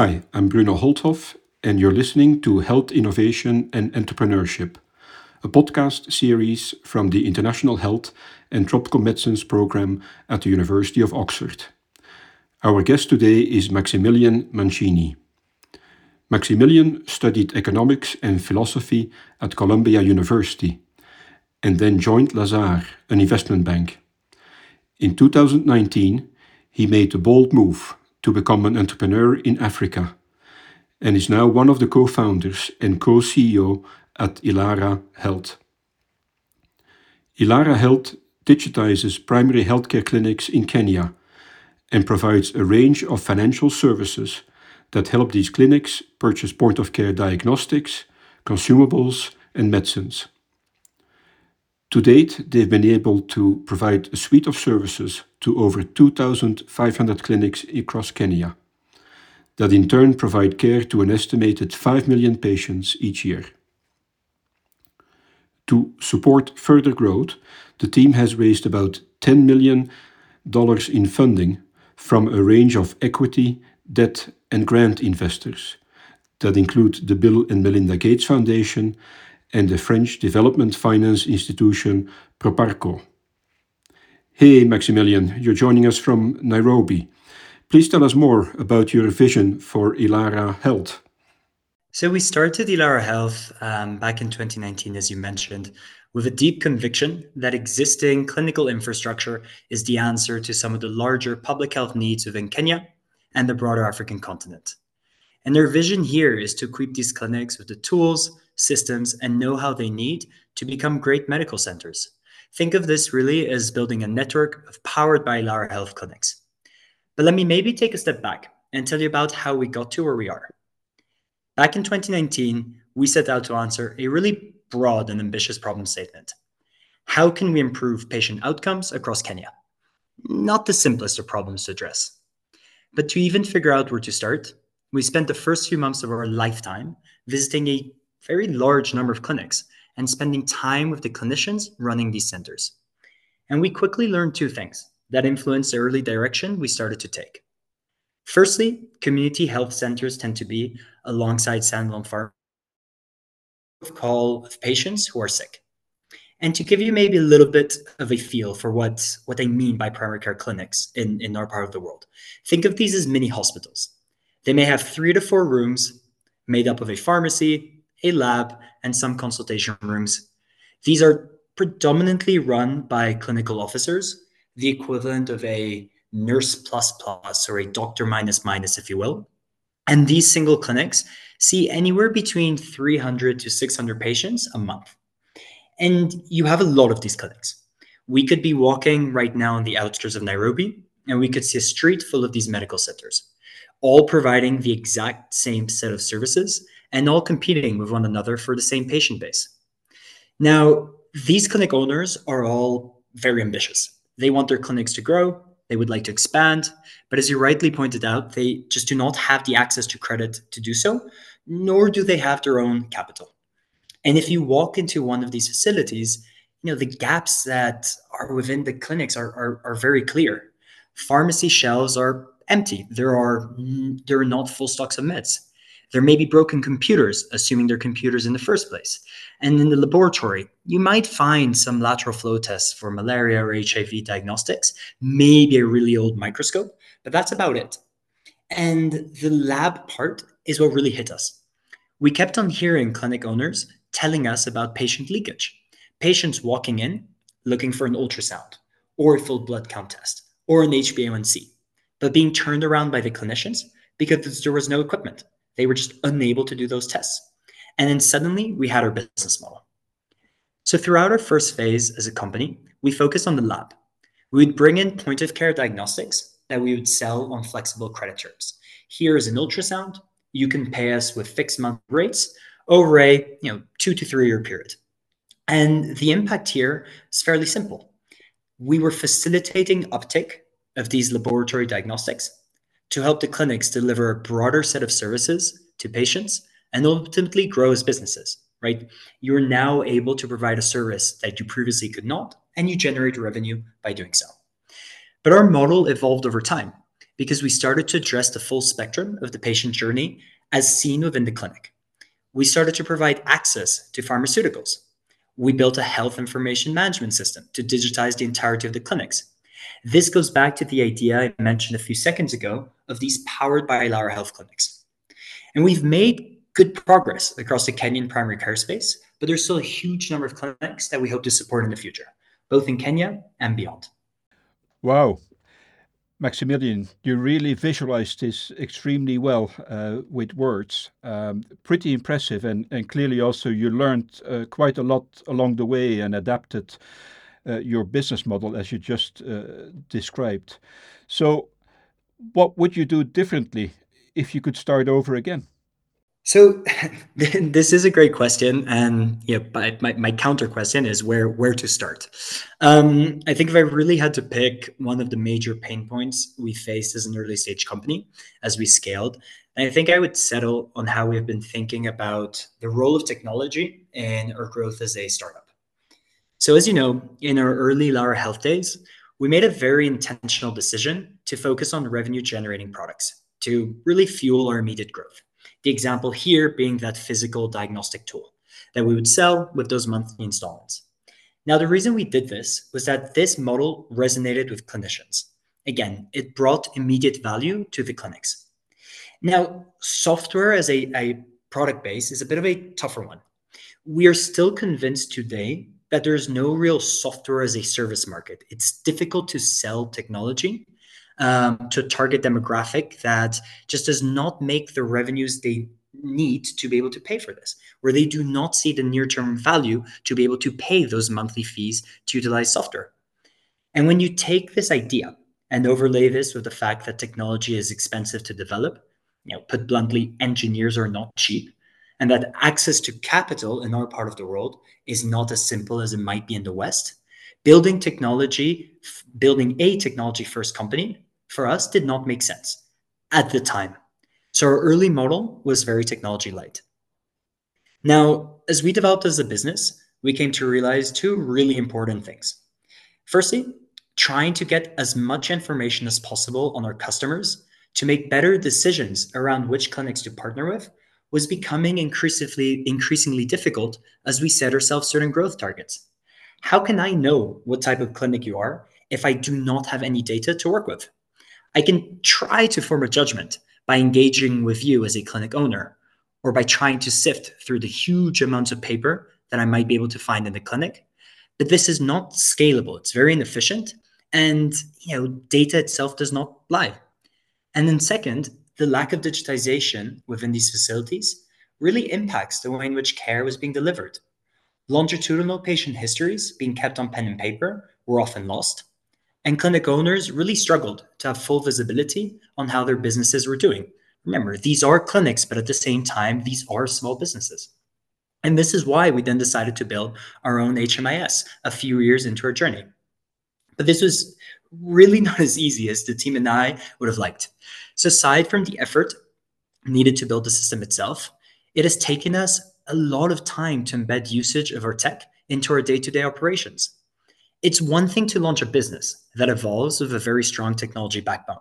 Hi, I'm Bruno Holthof, and you're listening to Health Innovation and Entrepreneurship, a podcast series from the International Health and Tropical Medicines program at the University of Oxford. Our guest today is Maximilian Mancini. Maximilian studied economics and philosophy at Columbia University and then joined Lazard, an investment bank. In 2019, he made a bold move to become an entrepreneur in Africa and is now one of the co founders and co CEO at Ilara Health. Ilara Health digitizes primary healthcare clinics in Kenya and provides a range of financial services that help these clinics purchase point of care diagnostics, consumables, and medicines. To date, they've been able to provide a suite of services to over 2,500 clinics across Kenya that in turn provide care to an estimated 5 million patients each year. To support further growth, the team has raised about $10 million in funding from a range of equity, debt, and grant investors that include the Bill and Melinda Gates Foundation and the French development finance institution Proparco. Hey, Maximilian, you're joining us from Nairobi. Please tell us more about your vision for Ilara Health. So, we started Ilara Health um, back in 2019, as you mentioned, with a deep conviction that existing clinical infrastructure is the answer to some of the larger public health needs within Kenya and the broader African continent. And their vision here is to equip these clinics with the tools, systems, and know how they need to become great medical centers. Think of this really as building a network of powered by Ilara Health clinics. But let me maybe take a step back and tell you about how we got to where we are. Back in 2019, we set out to answer a really broad and ambitious problem statement. How can we improve patient outcomes across Kenya? Not the simplest of problems to address. But to even figure out where to start, we spent the first few months of our lifetime visiting a very large number of clinics and spending time with the clinicians running these centers. And we quickly learned two things that influenced the early direction we started to take. Firstly, community health centers tend to be alongside standalone pharmacies call of patients who are sick. And to give you maybe a little bit of a feel for what, what they mean by primary care clinics in, in our part of the world, think of these as mini hospitals. They may have three to four rooms made up of a pharmacy, a lab, and some consultation rooms. These are predominantly run by clinical officers, the equivalent of a nurse plus plus or a doctor minus minus, if you will. And these single clinics see anywhere between 300 to 600 patients a month. And you have a lot of these clinics. We could be walking right now on the outskirts of Nairobi, and we could see a street full of these medical centers, all providing the exact same set of services and all competing with one another for the same patient base. Now, these clinic owners are all very ambitious. They want their clinics to grow, they would like to expand, but as you rightly pointed out, they just do not have the access to credit to do so, nor do they have their own capital. And if you walk into one of these facilities, you know the gaps that are within the clinics are, are, are very clear. Pharmacy shelves are empty. There are there are not full stocks of meds. There may be broken computers, assuming they're computers in the first place. And in the laboratory, you might find some lateral flow tests for malaria or HIV diagnostics, maybe a really old microscope, but that's about it. And the lab part is what really hit us. We kept on hearing clinic owners telling us about patient leakage. Patients walking in looking for an ultrasound or a full blood count test or an HbA1c, but being turned around by the clinicians because there was no equipment. They were just unable to do those tests. And then suddenly we had our business model. So throughout our first phase as a company, we focused on the lab. We would bring in point of care diagnostics that we would sell on flexible credit terms. Here is an ultrasound. You can pay us with fixed month rates over a you know two to three year period. And the impact here is fairly simple. We were facilitating uptake of these laboratory diagnostics to help the clinics deliver a broader set of services to patients and ultimately grow as businesses, right? You're now able to provide a service that you previously could not, and you generate revenue by doing so. But our model evolved over time because we started to address the full spectrum of the patient journey as seen within the clinic. We started to provide access to pharmaceuticals. We built a health information management system to digitize the entirety of the clinics. This goes back to the idea I mentioned a few seconds ago of these powered by Ilara Health clinics. And we've made good progress across the Kenyan primary care space, but there's still a huge number of clinics that we hope to support in the future, both in Kenya and beyond. Wow. Maximilian, you really visualized this extremely well uh, with words. Um, pretty impressive, and, and clearly also you learned uh, quite a lot along the way and adapted your business model as you just uh, described. So, what would you do differently if you could start over again? So this is a great question, and yeah, but my, my counter question is where where to start. Um, I think if I really had to pick one of the major pain points we faced as an early stage company as we scaled, I think I would settle on how we've been thinking about the role of technology in our growth as a startup. So as you know, in our early Ilara Health days, we made a very intentional decision to focus on revenue generating products to really fuel our immediate growth. The example here being that physical diagnostic tool that we would sell with those monthly installments. Now, the reason we did this was that this model resonated with clinicians. Again, it brought immediate value to the clinics. Now, software as a, a product base is a bit of a tougher one. We are still convinced today that there's no real software as a service market. It's difficult to sell technology um, to a target demographic that just does not make the revenues they need to be able to pay for this, where they do not see the near term value to be able to pay those monthly fees to utilize software. And when you take this idea and overlay this with the fact that technology is expensive to develop, you know, put bluntly, engineers are not cheap, and that access to capital in our part of the world is not as simple as it might be in the West, building technology, building a technology first company for us did not make sense at the time. So our early model was very technology light. Now, as we developed as a business, we came to realize two really important things. Firstly, trying to get as much information as possible on our customers to make better decisions around which clinics to partner with was becoming increasingly increasingly difficult as we set ourselves certain growth targets. How can I know what type of clinic you are if I do not have any data to work with? I can try to form a judgment by engaging with you as a clinic owner or by trying to sift through the huge amounts of paper that I might be able to find in the clinic. But this is not scalable. It's very inefficient and you know data itself does not lie. And then second, the lack of digitization within these facilities really impacts the way in which care was being delivered. Longitudinal patient histories being kept on pen and paper were often lost, and clinic owners really struggled to have full visibility on how their businesses were doing. Remember, these are clinics, but at the same time, these are small businesses. And this is why we then decided to build our own HMIS a few years into our journey. But this was really not as easy as the team and I would have liked. So, aside from the effort needed to build the system itself, it has taken us a lot of time to embed usage of our tech into our day to day operations. It's one thing to launch a business that evolves with a very strong technology backbone.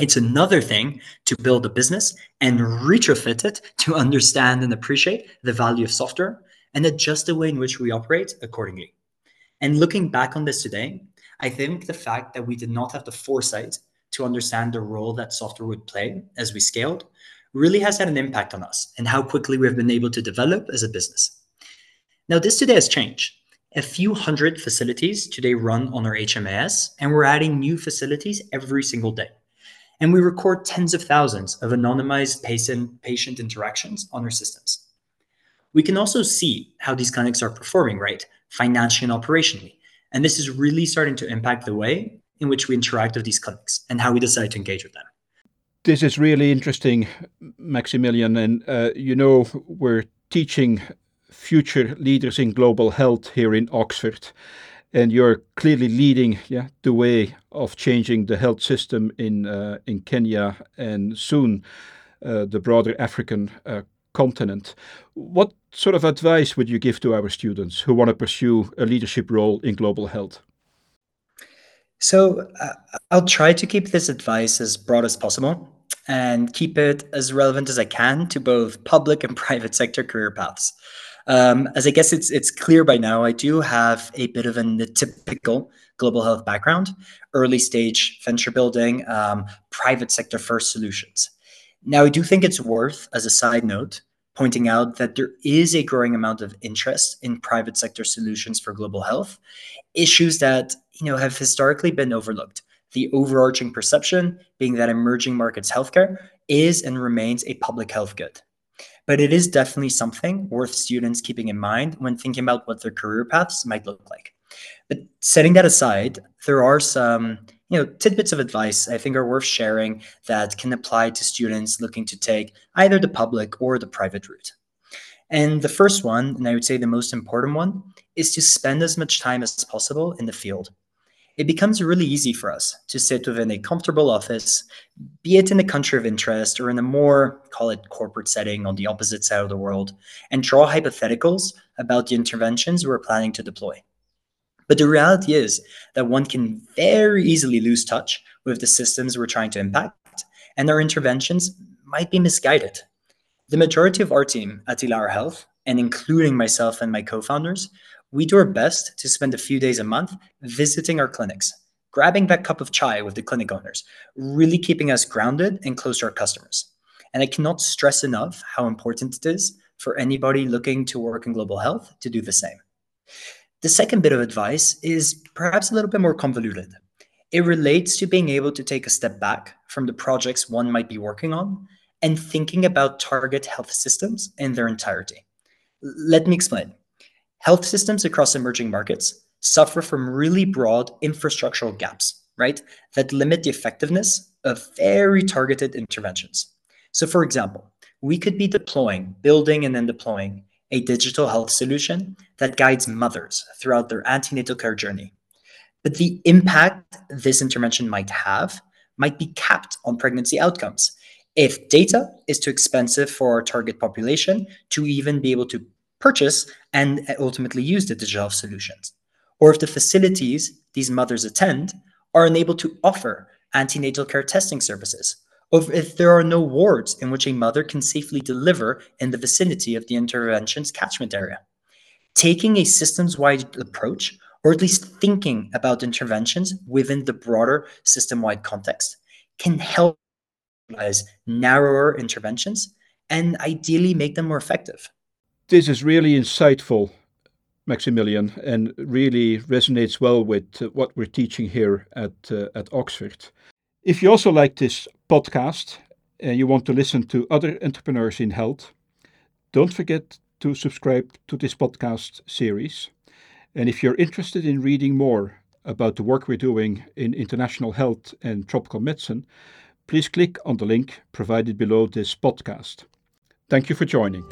It's another thing to build a business and retrofit it to understand and appreciate the value of software and adjust the way in which we operate accordingly. And looking back on this today, I think the fact that we did not have the foresight to understand the role that software would play as we scaled really has had an impact on us and how quickly we have been able to develop as a business. Now, this today has changed a few hundred facilities today run on our HMIS, and we're adding new facilities every single day. And we record tens of thousands of anonymized patient, patient interactions on our systems. We can also see how these clinics are performing, right, financially and operationally. And this is really starting to impact the way in which we interact with these clinics and how we decide to engage with them. This is really interesting, Maximilian. And, uh, you know, we're teaching future leaders in global health here in Oxford. And you're clearly leading yeah, the way of changing the health system in, uh, in Kenya and soon uh, the broader African uh, continent. What sort of advice would you give to our students who want to pursue a leadership role in global health? So uh, I'll try to keep this advice as broad as possible and keep it as relevant as I can to both public and private sector career paths. Um, as I guess it's it's clear by now, I do have a bit of an typical global health background, early stage venture building, um, private sector first solutions. Now, I do think it's worth, as a side note, pointing out that there is a growing amount of interest in private sector solutions for global health, issues that you know have historically been overlooked. The overarching perception being that emerging markets healthcare is and remains a public health good. But it is definitely something worth students keeping in mind when thinking about what their career paths might look like. But setting that aside, there are some you know tidbits of advice I think are worth sharing that can apply to students looking to take either the public or the private route. And the first one, and I would say the most important one, is to spend as much time as possible in the field it becomes really easy for us to sit within a comfortable office, be it in the country of interest or in a more, call it corporate setting on the opposite side of the world, and draw hypotheticals about the interventions we're planning to deploy. But the reality is that one can very easily lose touch with the systems we're trying to impact, and our interventions might be misguided. The majority of our team at Ilara Health, and including myself and my co founders, we do our best to spend a few days a month visiting our clinics, grabbing that cup of chai with the clinic owners, really keeping us grounded and close to our customers. And I cannot stress enough how important it is for anybody looking to work in global health to do the same. The second bit of advice is perhaps a little bit more convoluted. It relates to being able to take a step back from the projects one might be working on and thinking about target health systems in their entirety. Let me explain. Health systems across emerging markets suffer from really broad infrastructural gaps, right, that limit the effectiveness of very targeted interventions. So, for example, we could be deploying, building, and then deploying a digital health solution that guides mothers throughout their antenatal care journey. But the impact this intervention might have might be capped on pregnancy outcomes if data is too expensive for our target population to even be able to purchase and ultimately use the digital health solutions. Or if the facilities these mothers attend are unable to offer antenatal care testing services, or if there are no wards in which a mother can safely deliver in the vicinity of the intervention's catchment area. Taking a systems wide approach, or at least thinking about interventions within the broader system wide context, can help as narrower interventions and ideally make them more effective. This is really insightful, Maximilian, and really resonates well with uh, what we're teaching here at, uh, at Oxford. If you also like this podcast and you want to listen to other entrepreneurs in health, don't forget to subscribe to this podcast series. And if you're interested in reading more about the work we're doing in international health and tropical medicine, please click on the link provided below this podcast. Thank you for joining.